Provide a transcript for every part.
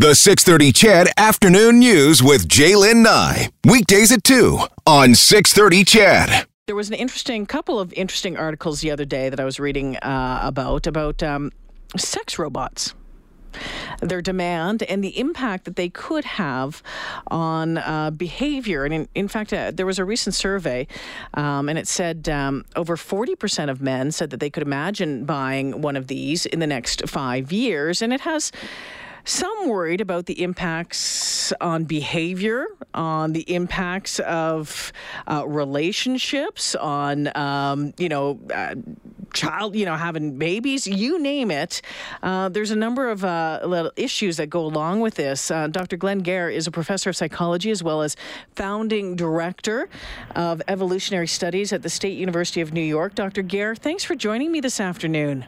The 630 CHED Afternoon News with J'lyn Nye. Weekdays at 2 on 630 CHED. There was an interesting couple of interesting articles the other day that I was reading uh, about about um, sex robots their demand and the impact that they could have on uh, behavior. And in, in fact, uh, there was a recent survey, um, and it said um, over 40% of men said that they could imagine buying one of these in the next five years. And it has some worried about the impacts on behavior, on the impacts of uh, relationships, on um, you know. Uh, child, you know, having babies, you name it. Uh, there's a number of uh, little issues that go along with this. Uh, Dr. Glenn Geher is a professor of psychology as well as founding director of evolutionary studies at the State University of New York. Dr. Geher, thanks for joining me this afternoon.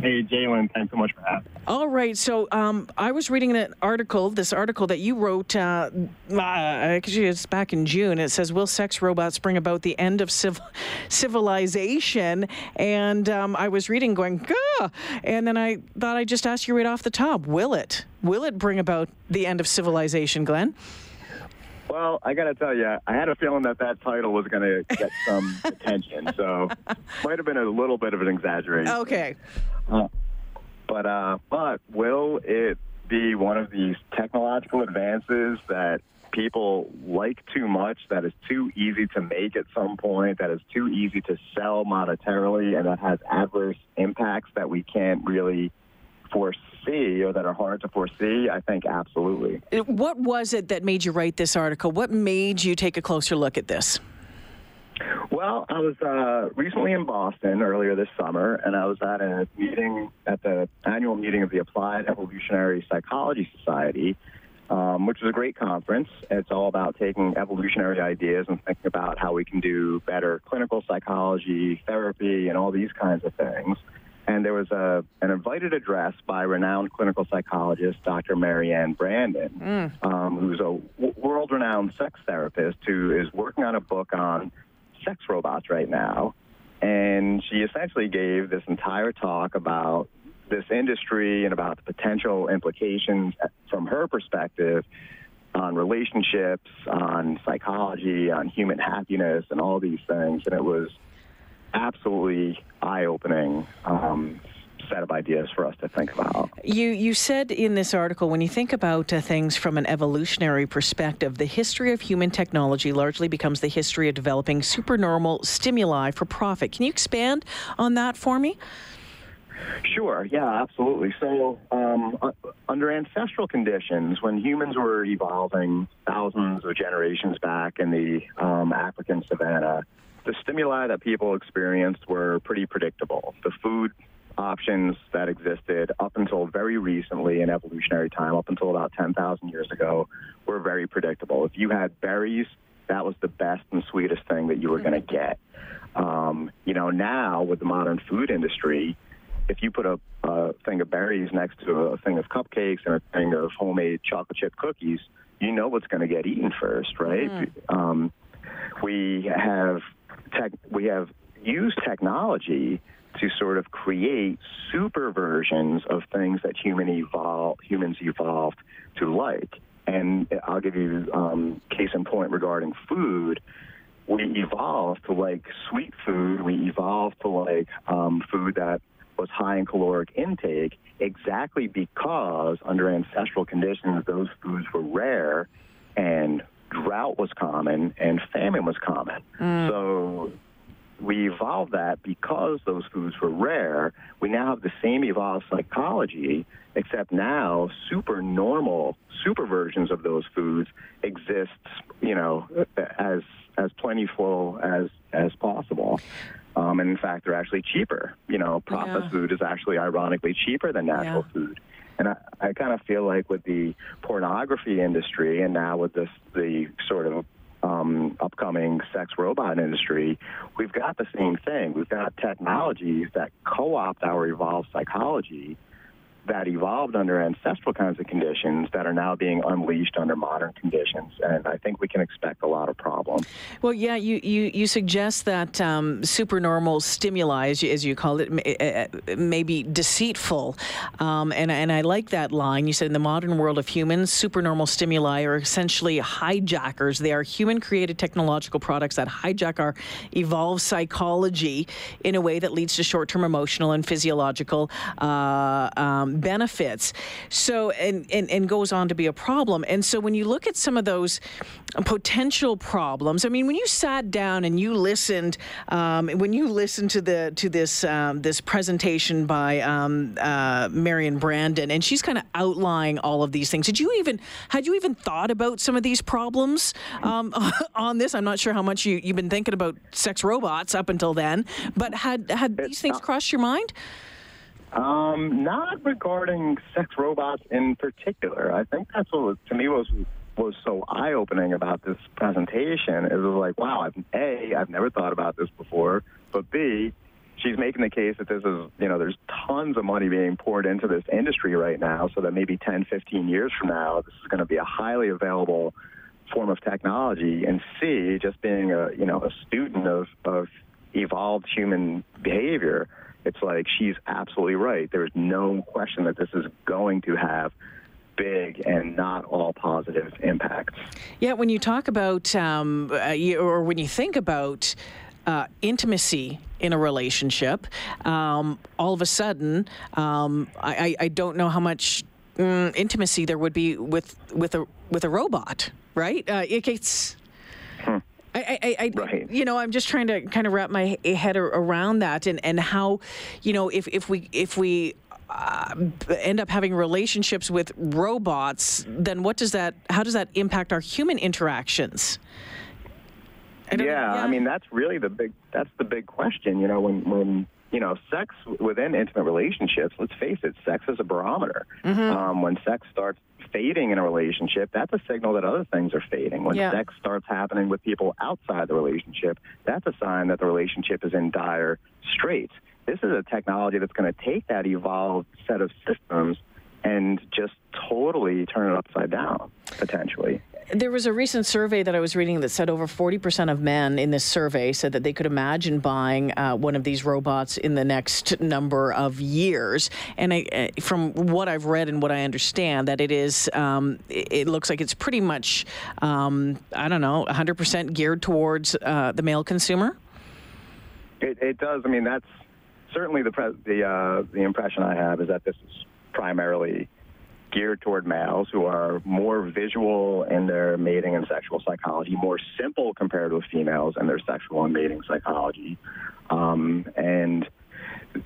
Hey, J'lyn, thanks so much for having me. All right. So um, I was reading an article, this article that you wrote, uh, actually, it's back in June. It says, Will sex robots bring about the end of civ- civilization? And um, I was reading, going, Gah! And then I thought I'd just ask you right off the top Will it? Will it bring about the end of civilization, Glenn? Well, I got to tell you, I had a feeling that that title was going to get some attention, so might have been a little bit of an exaggeration. Okay. Uh, but uh, but will it be one of these technological advances that people like too much, that is too easy to make at some point, that is too easy to sell monetarily, and that has adverse impacts that we can't really foresee or that are hard to foresee? I think absolutely. What was it that made you write this article? What made you take a closer look at this? Well, I was uh, recently in Boston earlier this summer, and I was at a meeting at the annual meeting of the Applied Evolutionary Psychology Society, um, which is a great conference. It's all about taking evolutionary ideas and thinking about how we can do better clinical psychology, therapy, and all these kinds of things. And there was a, an invited address by renowned clinical psychologist, Dr. Marianne Brandon, mm. um, who's a w- world renowned sex therapist who is working on a book on sex robots right now. And she essentially gave this entire talk about this industry and about the potential implications from her perspective on relationships, on psychology, on human happiness, and all these things. And it was absolutely eye opening. Um, set of ideas for us to think about. You you said in this article when you think about uh, things from an evolutionary perspective, the history of human technology largely becomes the history of developing supernormal stimuli for profit. Can you expand on that for me? Sure, yeah, absolutely. So, um, uh, under ancestral conditions, when humans were evolving thousands of generations back in the um, African savannah, the stimuli that people experienced were pretty predictable. The food options that existed up until very recently in evolutionary time, up until about 10,000 years ago, were very predictable. If you had berries, that was the best and sweetest thing that you were going to get. Um, you know, now with the modern food industry, if you put a, a thing of berries next to a thing of cupcakes and a thing of homemade chocolate chip cookies, you know what's going to get eaten first, right? Mm. Um, we have tech, we have used technology to sort of create super versions of things that human evolve, humans evolved to like. And I'll give you um, case in point regarding food. We evolved to like sweet food. We evolved to like um, food that was high in caloric intake exactly because under ancestral conditions those foods were rare and drought was common and famine was common. Mm. So we evolved that because those foods were rare. We now have the same evolved psychology, except now super normal, super versions of those foods exist, you know, as as plentiful as as possible. Um, and in fact, they're actually cheaper. You know, processed yeah. food is actually ironically cheaper than natural yeah. food. And I, I kind of feel like with the pornography industry and now with this the sort of um, upcoming sex robot industry, we've got the same thing. We've got technologies that co opt our evolved psychology that evolved under ancestral kinds of conditions that are now being unleashed under modern conditions. And I think we can expect a lot of problems. Well, yeah, you, you, you suggest that um, supernormal stimuli, as you, as you call it, may, uh, may be deceitful. Um, and, and I like that line. You said in the modern world of humans, supernormal stimuli are essentially hijackers. They are human created technological products that hijack our evolved psychology in a way that leads to short term emotional and physiological. Uh, um, benefits. So, and, and, and goes on to be a problem. And so when you look at some of those potential problems, I mean, when you sat down and you listened, um, when you listened to the to this um, this presentation by um, uh, Marianne Brandon, and she's kind of outlining all of these things. Did you even had you even thought about some of these problems um, on this? I'm not sure how much you you've been thinking about sex robots up until then, but had had these things crossed your mind? Um, not regarding sex robots in particular. I think that's what to me was was so eye opening about this presentation. It was like, wow, I've, a I've never thought about this before, but b she's making the case that this is, you know, there's tons of money being poured into this industry right now, so that maybe 10, 15 years from now, this is going to be a highly available form of technology. And C, just being a, you know, a student of, of evolved human behavior, it's like she's absolutely right. There's no question that this is going to have big and not all positive impacts. Yeah, when you talk about, um, uh, or when you think about uh, intimacy in a relationship, um, all of a sudden, um, I, I, don't know how much mm, intimacy there would be with with a with a robot, right? Uh, it, it's I, I, I right. you know, I'm just trying to kind of wrap my head around that, and, and how, you know, if, if we if we uh, end up having relationships with robots, then what does that? How does that impact our human interactions? I yeah, yeah, I mean that's really the big that's the big question. You know, when when you know, sex within intimate relationships, let's face it, sex is a barometer. Mm-hmm. Um, when sex starts fading in a relationship, that's a signal that other things are fading. When yeah. sex starts happening with people outside the relationship, that's a sign that the relationship is in dire straits. This is a technology that's going to take that evolved set of systems and just totally turn it upside down, potentially. There was a recent survey that I was reading that said over 40% of men in this survey said that they could imagine buying uh, one of these robots in the next number of years. And I, uh, from what I've read and what I understand, that it is, um, it, looks like it's pretty much, um, I don't know, 100% geared towards uh, the male consumer. It, it, does. I mean, that's certainly the pre- the uh, the impression I have is that this is primarily geared toward males who are more visual in their mating and sexual psychology, more simple compared with females and their sexual and mating psychology. Um, and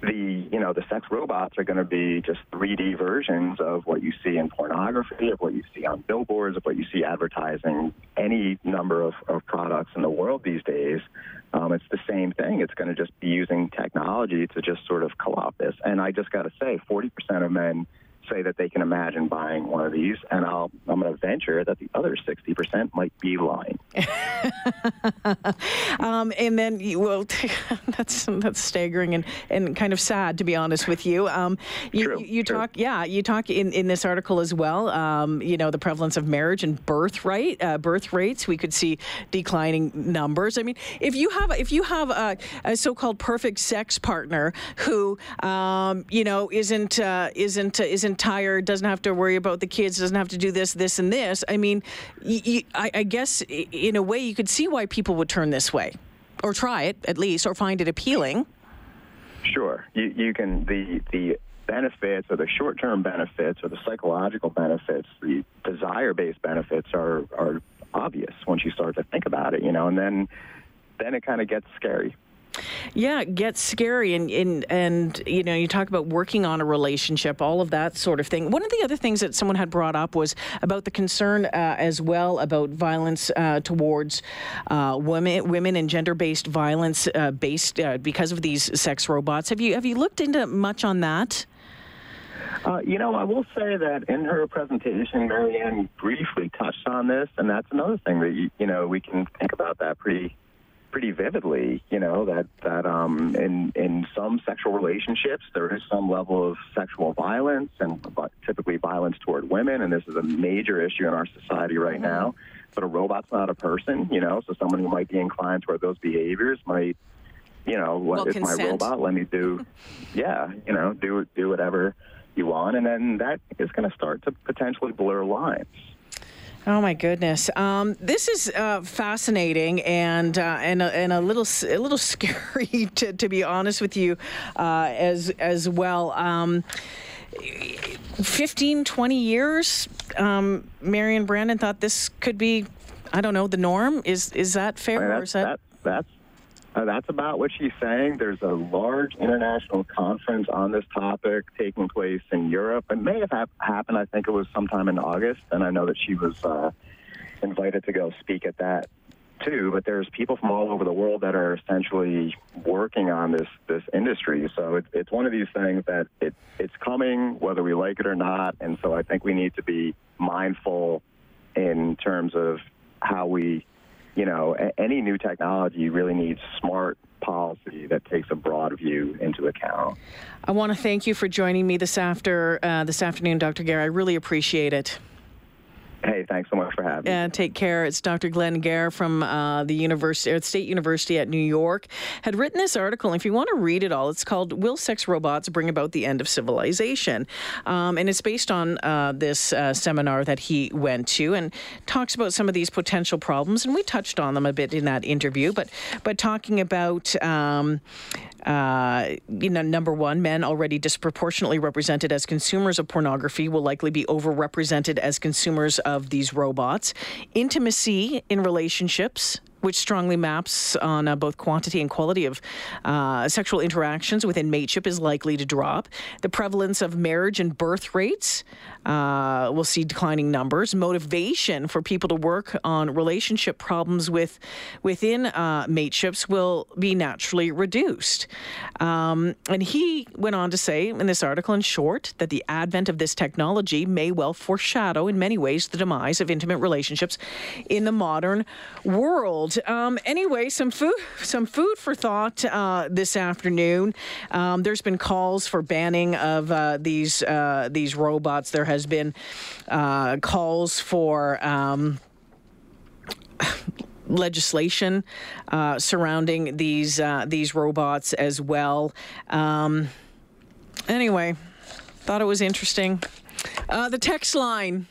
the you know the sex robots are going to be just 3D versions of what you see in pornography, of what you see on billboards, of what you see advertising any number of, of products in the world these days. Um, it's the same thing. It's going to just be using technology to just sort of co-opt this. And I just got to say, 40% of men say that they can imagine buying one of these, and I'll, I'm going to venture that the other 60% might be lying. um, and then, you, well, that's that's staggering and, and kind of sad, to be honest with you. Um, you, true, you, you true. talk, yeah, you talk in, in this article as well. Um, you know, the prevalence of marriage and birth rate, uh, birth rates. We could see declining numbers. I mean, if you have if you have a, a so-called perfect sex partner who, um, you know, isn't uh, isn't uh, isn't tired, doesn't have to worry about the kids, doesn't have to do this, this, and this. I mean, y- y- I, I guess in a way you could see why people would turn this way, or try it at least, or find it appealing. Sure, you, you can the the benefits or the short-term benefits or the psychological benefits, the desire-based benefits are are obvious once you start to think about it, you know, and then then it kind of gets scary. Yeah, it gets scary, and, and and you know, you talk about working on a relationship, all of that sort of thing. One of the other things that someone had brought up was about the concern uh, as well about violence uh, towards uh, women, women, and gender-based violence uh, based uh, because of these sex robots. Have you have you looked into much on that? Uh, you know, I will say that in her presentation, Marianne briefly touched on this, and that's another thing that you, you know we can think about that pretty pretty vividly, you know, that that um, in in some sexual relationships there is some level of sexual violence and typically violence toward women, and this is a major issue in our society right now. But a robot's not a person, you know, so someone who might be inclined toward those behaviors might, you know, what well, my robot? Let me do, yeah, you know, do do whatever you want, and then that is going to start to potentially blur lines. Oh my goodness! Um, this is uh, fascinating and uh, and a, and a little a little scary to, to be honest with you, uh, as as well. Um, 15, 20 years, um, Marianne Brandon thought this could be, I don't know, the norm. Is is that fair? Mean, that's, that... that's uh, that's about what she's saying. There's a large international conference on this topic taking place in Europe. It may have happened. I think it was sometime in August, and I know that she was uh, invited to go speak at that too. But there's people from all over the world that are essentially working on this this industry. So it, it's one of these things that it, it's coming, whether we like it or not. And so I think we need to be mindful in terms of how we you know, any new technology really needs smart policy that takes a broad view into account. I want to thank you for joining me this after uh, this afternoon, Dr. Geher. I really appreciate it. Hey, thanks so much for having me. And take care. It's Dr. Glenn Geher from uh, the University, uh, State University at New York, had written this article. If you want to read it all, it's called "Will Sex Robots Bring About the End of Civilization?" Um, and it's based on uh, this uh, seminar that he went to, and talks about some of these potential problems. And we touched on them a bit in that interview, but but talking about um, uh, you know, number one, men already disproportionately represented as consumers of pornography will likely be overrepresented as consumers of these robots. Intimacy in relationships which strongly maps on uh, both quantity and quality of uh, sexual interactions within mateship, is likely to drop. The prevalence of marriage and birth rates uh, will see declining numbers. Motivation for people to work on relationship problems with within uh, mateships will be naturally reduced. Um, and he went on to say in this article, in short, that the advent of this technology may well foreshadow, in many ways, the demise of intimate relationships in the modern world. Um, anyway, some food, some food for thought uh, this afternoon. Um, there's been calls for banning of uh, these uh, these robots. There has been uh, calls for. Um, legislation uh, surrounding these uh, these robots as well. Um, anyway, thought it was interesting. the text line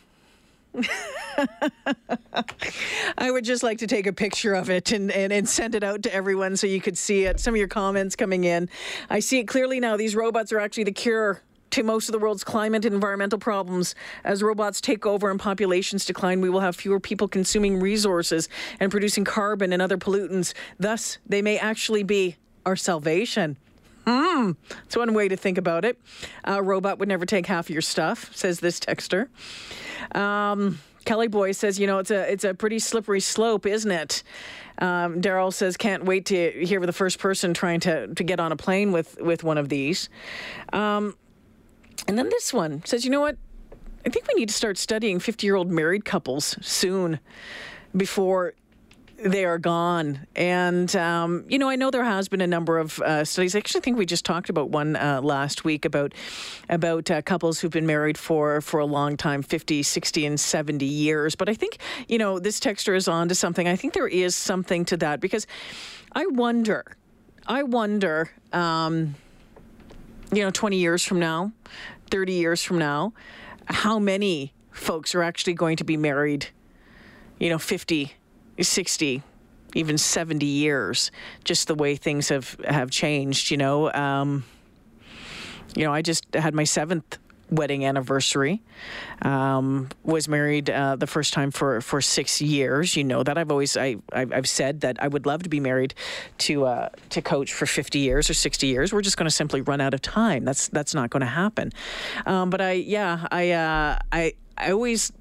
I would just like to take a picture of it and, and, and send it out to everyone so you could see it. Some of your comments coming in. I see it clearly now. These robots are actually the cure to most of the world's climate and environmental problems. As robots take over and populations decline, we will have fewer people consuming resources and producing carbon and other pollutants. Thus, they may actually be our salvation. Hmm, it's one way to think about it. A robot would never take half your stuff, says this texter. Um, Kelly Boy says, you know, it's a it's a pretty slippery slope, isn't it? Um, Daryl says, can't wait to hear the first person trying to, to get on a plane with, with one of these. Um, and then this one says, you know what? I think we need to start studying 50 year old married couples soon before they are gone. And, um, you know, I know there has been a number of uh, studies. I actually think we just talked about one uh, last week about about uh, couples who've been married for, for a long time 50, 60, and 70 years. But I think, you know, this texture is on to something. I think there is something to that because I wonder, I wonder, um, you know, 20 years from now, 30 years from now, how many folks are actually going to be married, you know, 50 60 even 70 years just the way things have have changed you know um, you know i just had my seventh wedding anniversary um, was married uh, the first time for, for six years you know that. I've always I, i've said that i would love to be married to uh, to coach for 50 years or 60 years. We're just going to simply run out of time. That's that's not going to happen. Um, but i yeah i uh, i i always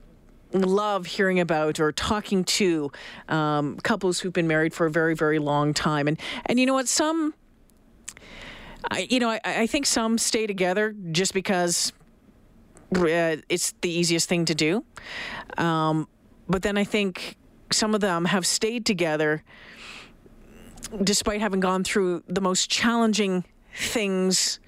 love hearing about or talking to um, couples who've been married for a very, very long time. And and you know what? Some, I, you know, I, I think some stay together just because uh, it's the easiest thing to do. Um, but then I think some of them have stayed together despite having gone through the most challenging things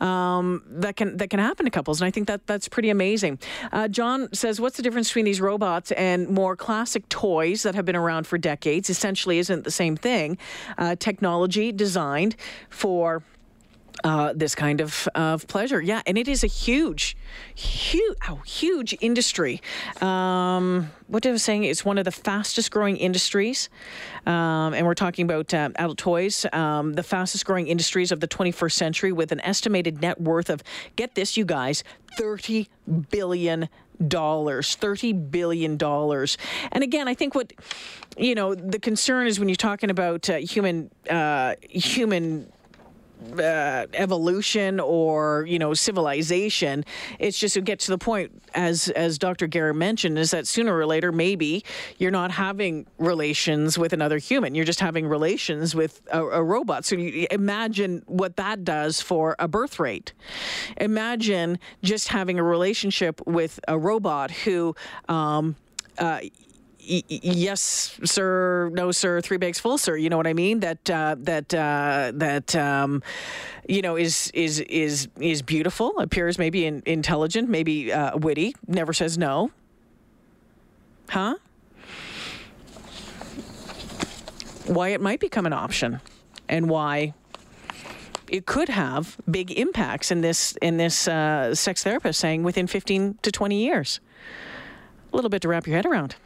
um, that can that can happen to couples, and I think that that's pretty amazing. Uh, John says, "What's the difference between these robots and more classic toys that have been around for decades? Essentially, isn't the same thing. Uh, technology designed for." Uh, this kind of, of pleasure. Yeah, and it is a huge, huge, oh, huge industry. Um, what I was saying, it's one of the fastest growing industries. Um, and we're talking about uh, adult toys, um, the fastest growing industries of the 21st century with an estimated net worth of, get this, you guys, 30 billion dollars 30 billion dollars and again i think what you know the concern is when you're talking about uh, human uh, human uh, evolution or you know civilization. It's just to get to the point, as as Dr. Garrett mentioned, is that sooner or later maybe you're not having relations with another human. You're just having relations with a, a robot. So imagine what that does for a birth rate. Imagine just having a relationship with a robot who. Um, uh, yes, sir, no, sir, three bags full, sir. You know what I mean? That uh, that uh, that um, you know is is is is beautiful. Appears maybe in, intelligent, maybe uh, witty. Never says no. Huh? Why it might become an option, and why it could have big impacts in this in this uh, sex therapist saying within 15 to 20 years. A little bit to wrap your head around.